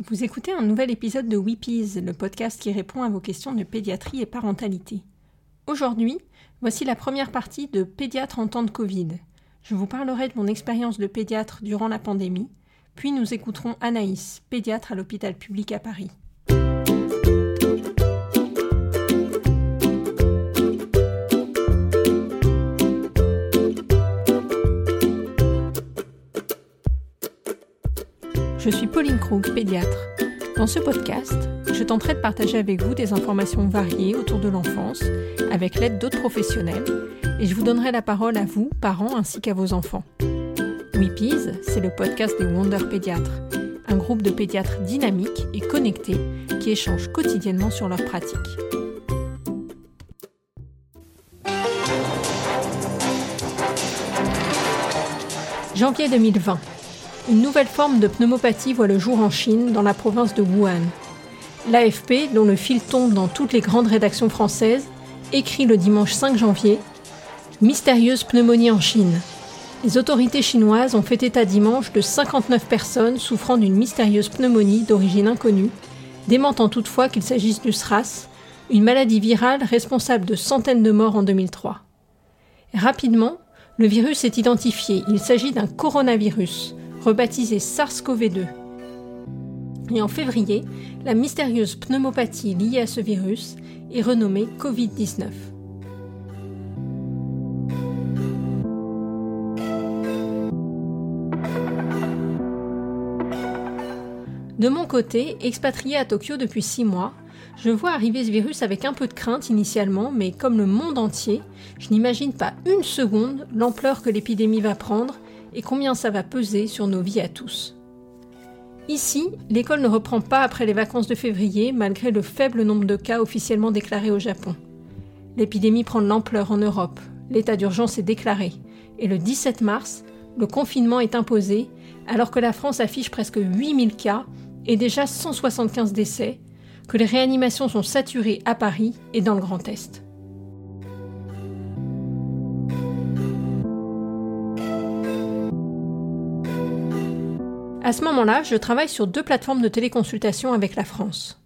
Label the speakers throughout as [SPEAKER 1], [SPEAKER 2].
[SPEAKER 1] Vous écoutez un nouvel épisode de Weepies, le podcast qui répond à vos questions de pédiatrie et parentalité. Aujourd'hui, voici la première partie de Pédiatre en temps de Covid. Je vous parlerai de mon expérience de pédiatre durant la pandémie, puis nous écouterons Anaïs, pédiatre à l'hôpital public à Paris. Je suis Pauline Krug, pédiatre. Dans ce podcast, je tenterai de partager avec vous des informations variées autour de l'enfance, avec l'aide d'autres professionnels, et je vous donnerai la parole à vous, parents, ainsi qu'à vos enfants. Weepies, c'est le podcast des Wonder Pédiatres, un groupe de pédiatres dynamiques et connectés qui échangent quotidiennement sur leurs pratiques. Janvier 2020. Une nouvelle forme de pneumopathie voit le jour en Chine, dans la province de Wuhan. L'AFP, dont le fil tombe dans toutes les grandes rédactions françaises, écrit le dimanche 5 janvier Mystérieuse pneumonie en Chine. Les autorités chinoises ont fait état dimanche de 59 personnes souffrant d'une mystérieuse pneumonie d'origine inconnue, démentant toutefois qu'il s'agisse du SRAS, une maladie virale responsable de centaines de morts en 2003. Rapidement, le virus est identifié. Il s'agit d'un coronavirus, rebaptisé SARS-CoV-2. Et en février, la mystérieuse pneumopathie liée à ce virus est renommée Covid-19. De mon côté, expatrié à Tokyo depuis six mois, je vois arriver ce virus avec un peu de crainte initialement, mais comme le monde entier, je n'imagine pas une seconde l'ampleur que l'épidémie va prendre et combien ça va peser sur nos vies à tous. Ici, l'école ne reprend pas après les vacances de février malgré le faible nombre de cas officiellement déclarés au Japon. L'épidémie prend de l'ampleur en Europe, l'état d'urgence est déclaré, et le 17 mars, le confinement est imposé alors que la France affiche presque 8000 cas et déjà 175 décès, que les réanimations sont saturées à Paris et dans le Grand Est. À ce moment-là, je travaille sur deux plateformes de téléconsultation avec la France.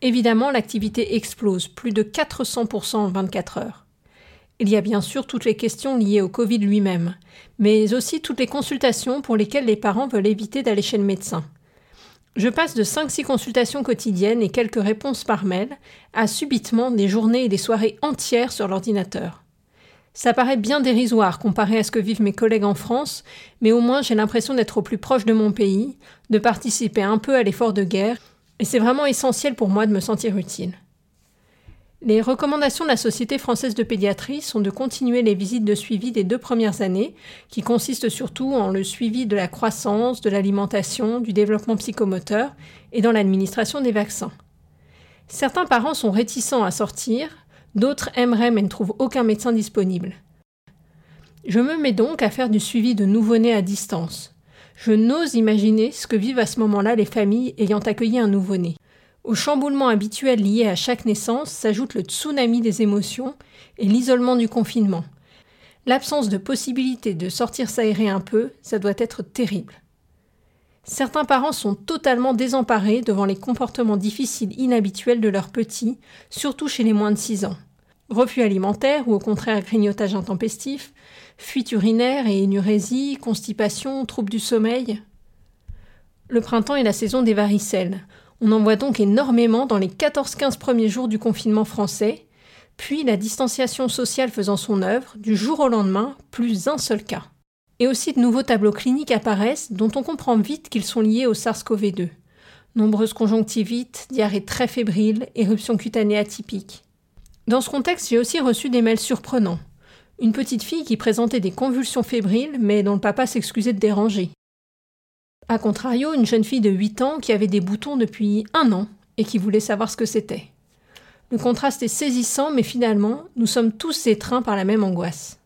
[SPEAKER 1] Évidemment, l'activité explose, plus de 400% en 24 heures. Il y a bien sûr toutes les questions liées au Covid lui-même, mais aussi toutes les consultations pour lesquelles les parents veulent éviter d'aller chez le médecin. Je passe de 5-6 consultations quotidiennes et quelques réponses par mail à subitement des journées et des soirées entières sur l'ordinateur. Ça paraît bien dérisoire comparé à ce que vivent mes collègues en France, mais au moins j'ai l'impression d'être au plus proche de mon pays, de participer un peu à l'effort de guerre, et c'est vraiment essentiel pour moi de me sentir utile. Les recommandations de la Société française de pédiatrie sont de continuer les visites de suivi des deux premières années, qui consistent surtout en le suivi de la croissance, de l'alimentation, du développement psychomoteur et dans l'administration des vaccins. Certains parents sont réticents à sortir, D'autres aimeraient mais ne trouvent aucun médecin disponible. Je me mets donc à faire du suivi de nouveau-nés à distance. Je n'ose imaginer ce que vivent à ce moment-là les familles ayant accueilli un nouveau-né. Au chamboulement habituel lié à chaque naissance s'ajoute le tsunami des émotions et l'isolement du confinement. L'absence de possibilité de sortir s'aérer un peu, ça doit être terrible. Certains parents sont totalement désemparés devant les comportements difficiles inhabituels de leurs petits, surtout chez les moins de 6 ans refus alimentaire ou au contraire grignotage intempestif, fuite urinaire et énurésie, constipation, troubles du sommeil. Le printemps est la saison des varicelles. On en voit donc énormément dans les 14-15 premiers jours du confinement français, puis la distanciation sociale faisant son œuvre, du jour au lendemain, plus un seul cas. Et aussi de nouveaux tableaux cliniques apparaissent dont on comprend vite qu'ils sont liés au SARS-CoV-2. Nombreuses conjonctivites, diarrhée très fébrile, éruptions cutanées atypiques. Dans ce contexte, j'ai aussi reçu des mails surprenants. Une petite fille qui présentait des convulsions fébriles, mais dont le papa s'excusait de déranger. A contrario, une jeune fille de 8 ans qui avait des boutons depuis un an et qui voulait savoir ce que c'était. Le contraste est saisissant, mais finalement, nous sommes tous étreints par la même angoisse.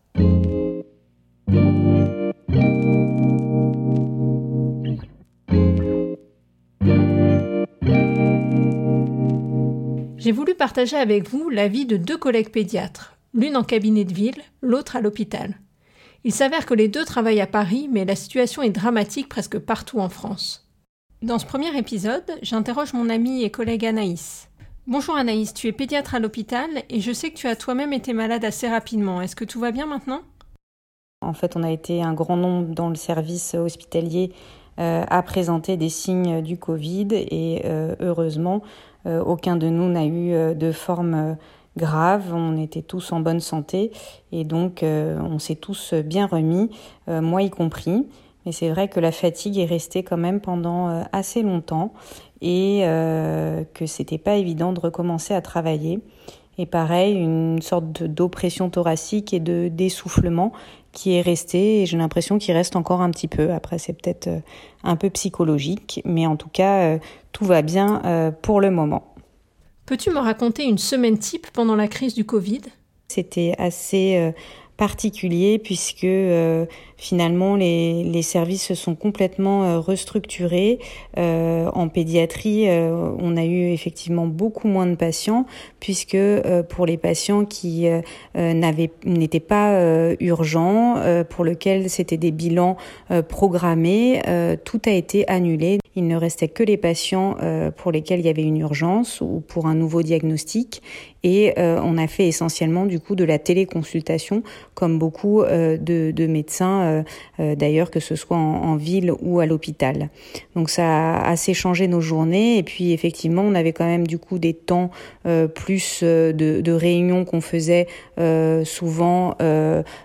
[SPEAKER 1] J'ai voulu partager avec vous l'avis de deux collègues pédiatres, l'une en cabinet de ville, l'autre à l'hôpital. Il s'avère que les deux travaillent à Paris, mais la situation est dramatique presque partout en France. Dans ce premier épisode, j'interroge mon amie et collègue Anaïs. Bonjour Anaïs, tu es pédiatre à l'hôpital et je sais que tu as toi-même été malade assez rapidement. Est-ce que tout va bien maintenant?
[SPEAKER 2] En fait, on a été un grand nombre dans le service hospitalier euh, à présenter des signes du Covid et euh, heureusement, aucun de nous n'a eu de forme grave. On était tous en bonne santé et donc on s'est tous bien remis, moi y compris. Mais c'est vrai que la fatigue est restée quand même pendant euh, assez longtemps et euh, que c'était pas évident de recommencer à travailler. Et pareil, une sorte d'oppression thoracique et de d'essoufflement qui est resté et j'ai l'impression qu'il reste encore un petit peu. Après, c'est peut-être euh, un peu psychologique, mais en tout cas, tout va bien pour le moment.
[SPEAKER 1] Peux-tu me raconter une semaine type pendant la crise du Covid?
[SPEAKER 2] C'était assez particulier puisque euh, finalement les, les, services se sont complètement euh, restructurés. Euh, en pédiatrie, on a eu effectivement beaucoup moins de patients puisque pour les patients qui n'étaient pas urgents, pour lesquels c'était des bilans programmés, tout a été annulé. Il ne restait que les patients pour lesquels il y avait une urgence ou pour un nouveau diagnostic et on a fait essentiellement du coup de la téléconsultation comme beaucoup euh, de, de, médecins, euh, euh, d'ailleurs que ce soit en, ville ou à l'hôpital. Donc ça a assez changé nos journées et puis effectivement on avait quand même du coup des temps plus de, de réunions qu'on faisait souvent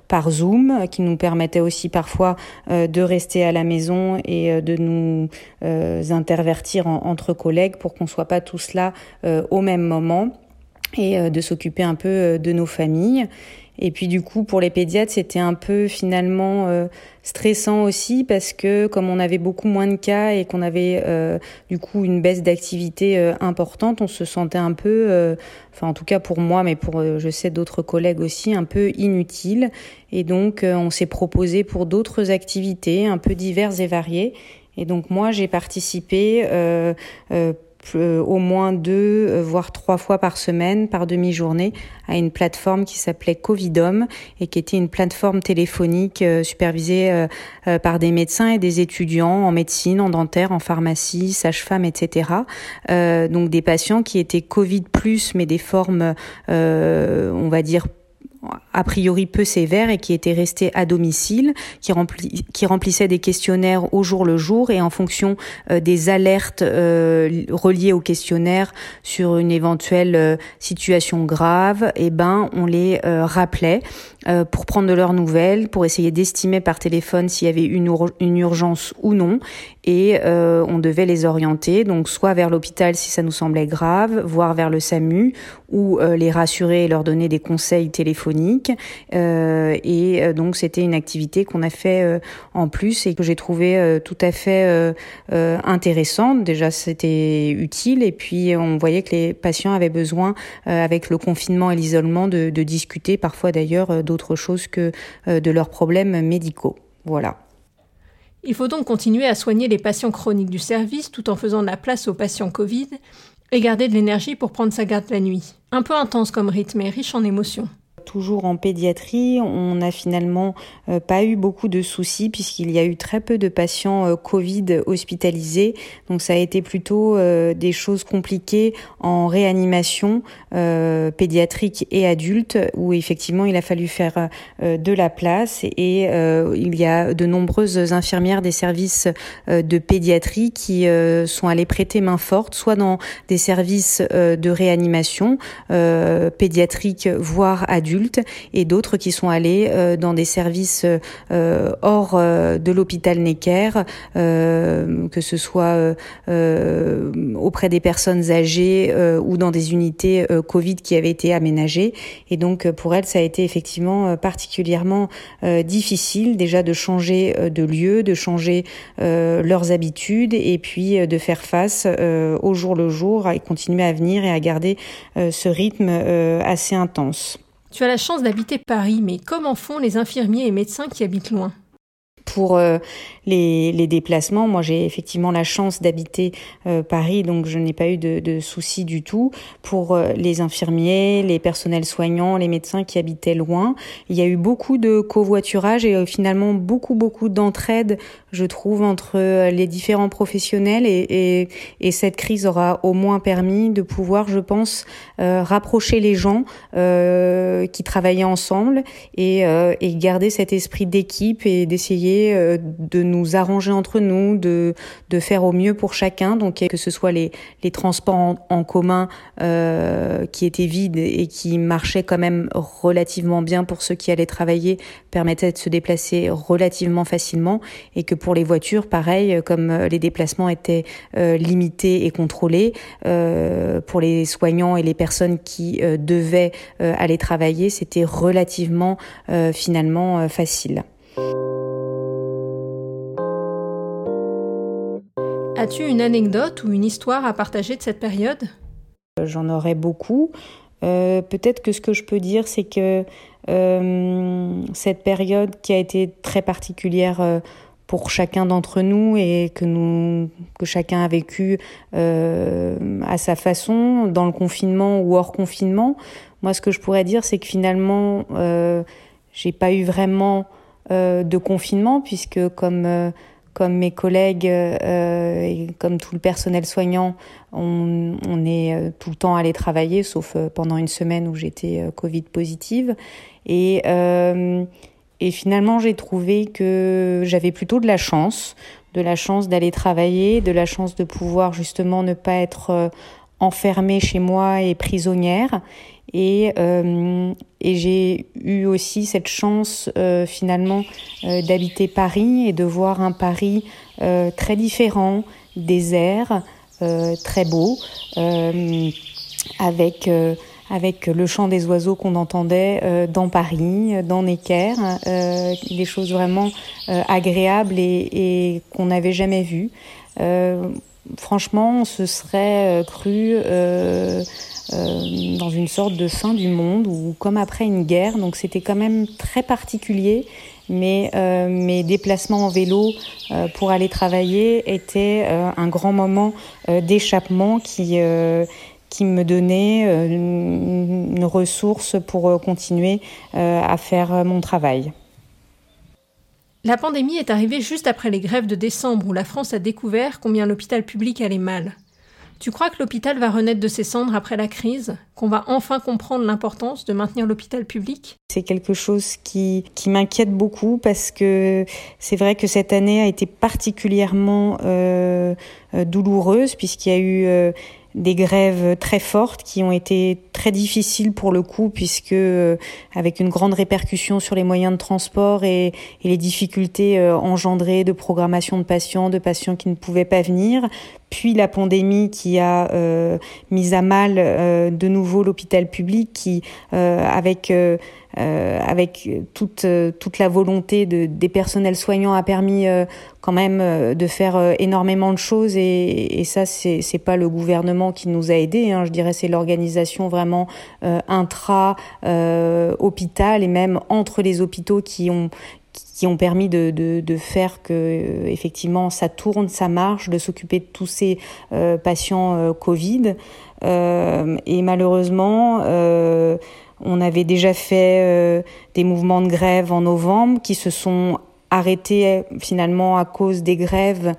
[SPEAKER 2] par Zoom, qui nous permettait aussi parfois de rester à la maison et de nous intervertir entre collègues pour qu'on soit pas tous là au même moment et de s'occuper un peu de nos familles. Et puis du coup, pour les pédiatres, c'était un peu finalement euh, stressant aussi parce que comme on avait beaucoup moins de cas et qu'on avait euh, du coup une baisse d'activité euh, importante, on se sentait un peu, enfin en tout cas pour moi, mais pour je sais d'autres collègues aussi, un peu inutile. Et donc on s'est proposé pour d'autres activités un peu diverses et variées. Et donc moi, j'ai participé euh, euh, euh, au moins deux, euh, voire trois fois par semaine, par demi-journée, à une plateforme qui s'appelait Covidom et qui était une plateforme téléphonique euh, supervisée par des médecins et des étudiants en médecine, en dentaire, en pharmacie, sage-femme, etc. donc des patients qui étaient Covid plus, mais des formes, on va dire a priori peu sévère et qui était resté à domicile, qui, rempli, qui remplissait des questionnaires au jour le jour et en fonction euh, des alertes euh, reliées au questionnaire sur une éventuelle euh, situation grave, eh ben on les rappelait pour prendre de leurs nouvelles, pour essayer d'estimer par téléphone s'il y avait une, une urgence ou non et on devait les orienter donc soit vers l'hôpital si ça nous semblait grave, voire vers le SAMU ou les rassurer et leur donner des conseils téléphoniques euh, et euh, donc c'était une activité qu'on a fait euh, en plus et que j'ai trouvé tout à fait intéressante. Déjà c'était utile et puis on voyait que les patients avaient besoin avec le confinement et l'isolement de, de discuter parfois d'ailleurs d'autres choses que de leurs problèmes médicaux. Voilà.
[SPEAKER 1] Il faut donc continuer à soigner les patients chroniques du service tout en faisant de la place aux patients Covid et garder de l'énergie pour prendre sa garde la nuit. Un peu intense comme rythme et riche en émotions
[SPEAKER 2] toujours en pédiatrie, on n'a finalement euh, pas eu beaucoup de soucis puisqu'il y a eu très peu de patients euh, Covid hospitalisés. Donc ça a été plutôt euh, des choses compliquées en réanimation pédiatrique et adulte où effectivement il a fallu faire de la place et il y a de nombreuses infirmières des services de pédiatrie qui sont allées prêter main forte, soit dans des services de réanimation pédiatrique voire adulte et d'autres qui sont allés euh, dans des services euh, hors euh, de l'hôpital Necker, que ce soit auprès des personnes âgées ou dans des unités Covid qui avaient été aménagées. Et donc pour elles, ça a été effectivement particulièrement difficile déjà de changer de lieu, de changer leurs habitudes et puis de faire face au jour le jour et continuer à venir et à garder ce rythme assez intense.
[SPEAKER 1] Tu as la chance d'habiter Paris, mais comment font les infirmiers et médecins qui habitent loin?
[SPEAKER 2] Pour euh, les, déplacements, moi j'ai effectivement la chance d'habiter euh, Paris, donc je n'ai pas eu de, de, soucis du tout. Pour euh, les infirmiers, les personnels soignants, les médecins qui habitaient loin, il y a eu beaucoup de covoiturage et finalement beaucoup beaucoup d'entraide je trouve, entre les différents professionnels et, et, et, cette crise aura au moins permis de pouvoir, je pense, euh, rapprocher les gens euh, qui travaillaient ensemble et, euh, garder cet esprit d'équipe et d'essayer euh, de nous arranger entre nous, de, faire au mieux pour chacun. Donc que ce soit les, transports en, commun qui étaient vides et qui marchaient quand même relativement bien pour ceux qui allaient travailler, permettaient de se déplacer relativement facilement et que les voitures, pareil, comme les déplacements étaient limités et contrôlés, pour les soignants et les personnes qui devaient aller travailler, c'était relativement finalement facile.
[SPEAKER 1] As-tu une anecdote ou une histoire à partager de cette période?
[SPEAKER 2] J'en aurais beaucoup. Euh, Peut-être que ce que je peux dire, c'est que euh, cette période qui a été très particulière euh, pour chacun d'entre nous et que nous que chacun a vécu euh, à sa façon dans le confinement ou hors confinement. Moi, ce que je pourrais dire, c'est que finalement, euh, j'ai pas eu vraiment euh, de confinement puisque comme euh, comme mes collègues euh, et comme tout le personnel soignant, on, on est euh, tout le temps allé travailler, sauf euh, pendant une semaine où j'étais Covid positive. Et, et finalement, j'ai trouvé que j'avais plutôt de la chance, de la chance d'aller travailler, de la chance de pouvoir justement ne pas être enfermée chez moi et prisonnière. Et, euh, et j'ai eu aussi cette chance euh, finalement euh, d'habiter Paris et de voir un Paris très différent, désert, très beau, avec avec le chant des oiseaux qu'on entendait dans Paris, dans Necker, des choses vraiment agréables et, qu'on n'avait jamais vues. franchement, on se serait cru euh, dans une sorte de fin du monde ou comme après une guerre. Donc c'était quand même très particulier. Mais euh, mes déplacements en vélo euh, pour aller travailler étaient euh, un grand moment euh, d'échappement qui qui me donnait une ressource pour continuer à faire mon travail.
[SPEAKER 1] La pandémie est arrivée juste après les grèves de décembre où la France a découvert combien l'hôpital public allait mal. Tu crois que l'hôpital va renaître de ses cendres après la crise Qu'on va enfin comprendre l'importance de maintenir l'hôpital public?
[SPEAKER 2] C'est quelque chose qui, qui m'inquiète beaucoup parce que c'est vrai que cette année a été particulièrement euh, douloureuse puisqu'il y a eu... Euh, des grèves très fortes qui ont été très difficiles pour le coup puisque euh, avec une grande répercussion sur les moyens de transport et, et les difficultés euh, engendrées de programmation de patients, de patients qui ne pouvaient pas venir, puis la pandémie qui a euh, mis à mal euh, de nouveau l'hôpital public qui avec avec toute toute la volonté de, des personnels soignants a permis quand même de faire énormément de choses et, et ça c'est c'est pas le gouvernement qui nous a aidés hein, je dirais c'est l'organisation vraiment intra hôpital et même entre les hôpitaux qui ont qui ont permis de, de, de faire que euh, effectivement ça tourne, ça marche, de s'occuper de tous ces euh, patients euh, Covid. Euh, et malheureusement, euh, on avait déjà fait euh, des mouvements de grève en novembre qui se sont arrêtés finalement à cause des grèves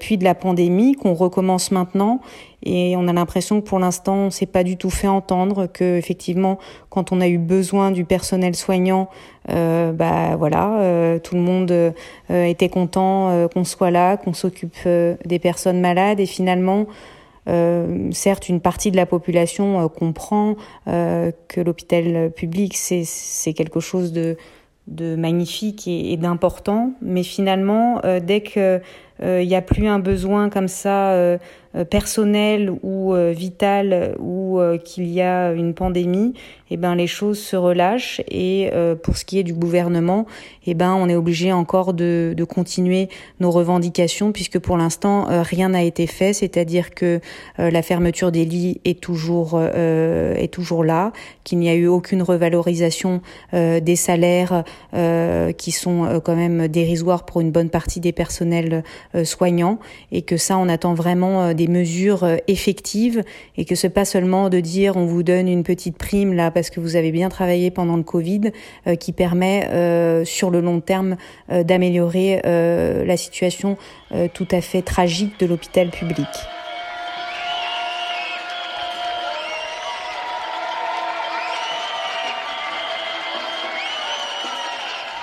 [SPEAKER 2] puis de la pandémie qu'on recommence maintenant. Et on a l'impression que pour l'instant on s'est pas du tout fait entendre que effectivement quand on a eu besoin du personnel soignant euh, bah voilà euh, tout le monde euh, était content qu'on soit là qu'on s'occupe des personnes malades. Et finalement euh, certes, une partie de la population euh, comprend euh, que l'hôpital public, c'est quelque chose de, de magnifique et, et d'important, mais finalement, dès que il n'y a plus un besoin comme ça euh, personnel ou euh, vital ou euh, qu'il y a une pandémie, eh ben les choses se relâchent et pour ce qui est du gouvernement, eh ben on est obligé encore de, de continuer nos revendications puisque pour l'instant rien n'a été fait, c'est-à-dire que la fermeture des lits est toujours est toujours là, qu'il n'y a eu aucune revalorisation des salaires qui sont quand même dérisoires pour une bonne partie des personnels soignants et que ça, on attend vraiment des mesures effectives et que c'est pas seulement de dire on vous donne une petite prime là parce que vous avez bien travaillé pendant le Covid qui permet sur le long terme d'améliorer la situation tout à fait tragique de l'hôpital public.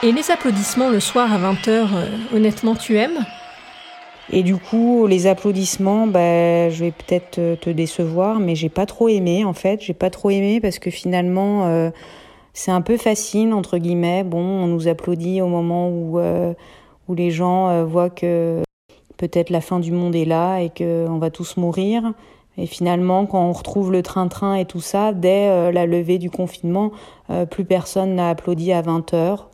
[SPEAKER 1] Et les applaudissements le soir à 20h, euh, honnêtement, tu aimes?
[SPEAKER 2] Et du coup, les applaudissements, bah, je vais peut-être te décevoir, mais j'ai pas trop aimé en fait. J'ai pas trop aimé parce que finalement, euh, c'est un peu facile entre guillemets. Bon, on nous applaudit au moment où euh, où les gens voient que peut-être la fin du monde est là et qu'on va tous mourir. Et finalement, quand on retrouve le train-train et tout ça, dès la levée du confinement, plus personne n'a applaudi à 20 heures.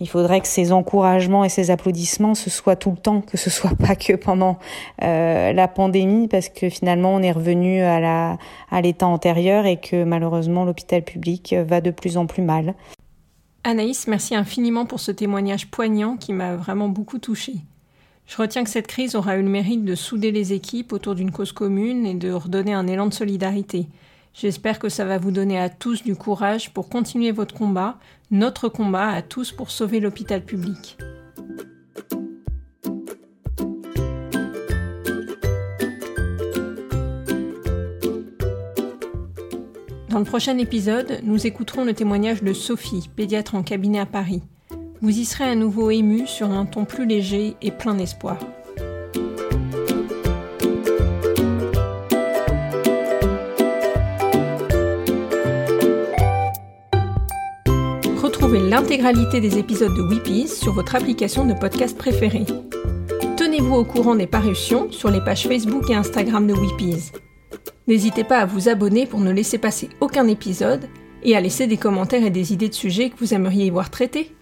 [SPEAKER 2] Il faudrait que ces encouragements et ces applaudissements ce soit tout le temps, que ce soit pas que pendant euh, la pandémie, parce que finalement on est revenu à à l'état antérieur et que malheureusement l'hôpital public va de plus en plus mal.
[SPEAKER 1] Anaïs, merci infiniment pour ce témoignage poignant qui m'a vraiment beaucoup touchée. Je retiens que cette crise aura eu le mérite de souder les équipes autour d'une cause commune et de redonner un élan de solidarité. J'espère que ça va vous donner à tous du courage pour continuer votre combat, notre combat à tous pour sauver l'hôpital public. Dans le prochain épisode, nous écouterons le témoignage de Sophie, pédiatre en cabinet à Paris. Vous y serez à nouveau ému sur un ton plus léger et plein d'espoir. L'intégralité des épisodes de Weepies sur votre application de podcast préférée. Tenez-vous au courant des parutions sur les pages Facebook et Instagram de Weepies. N'hésitez pas à vous abonner pour ne laisser passer aucun épisode et à laisser des commentaires et des idées de sujets que vous aimeriez y voir traités.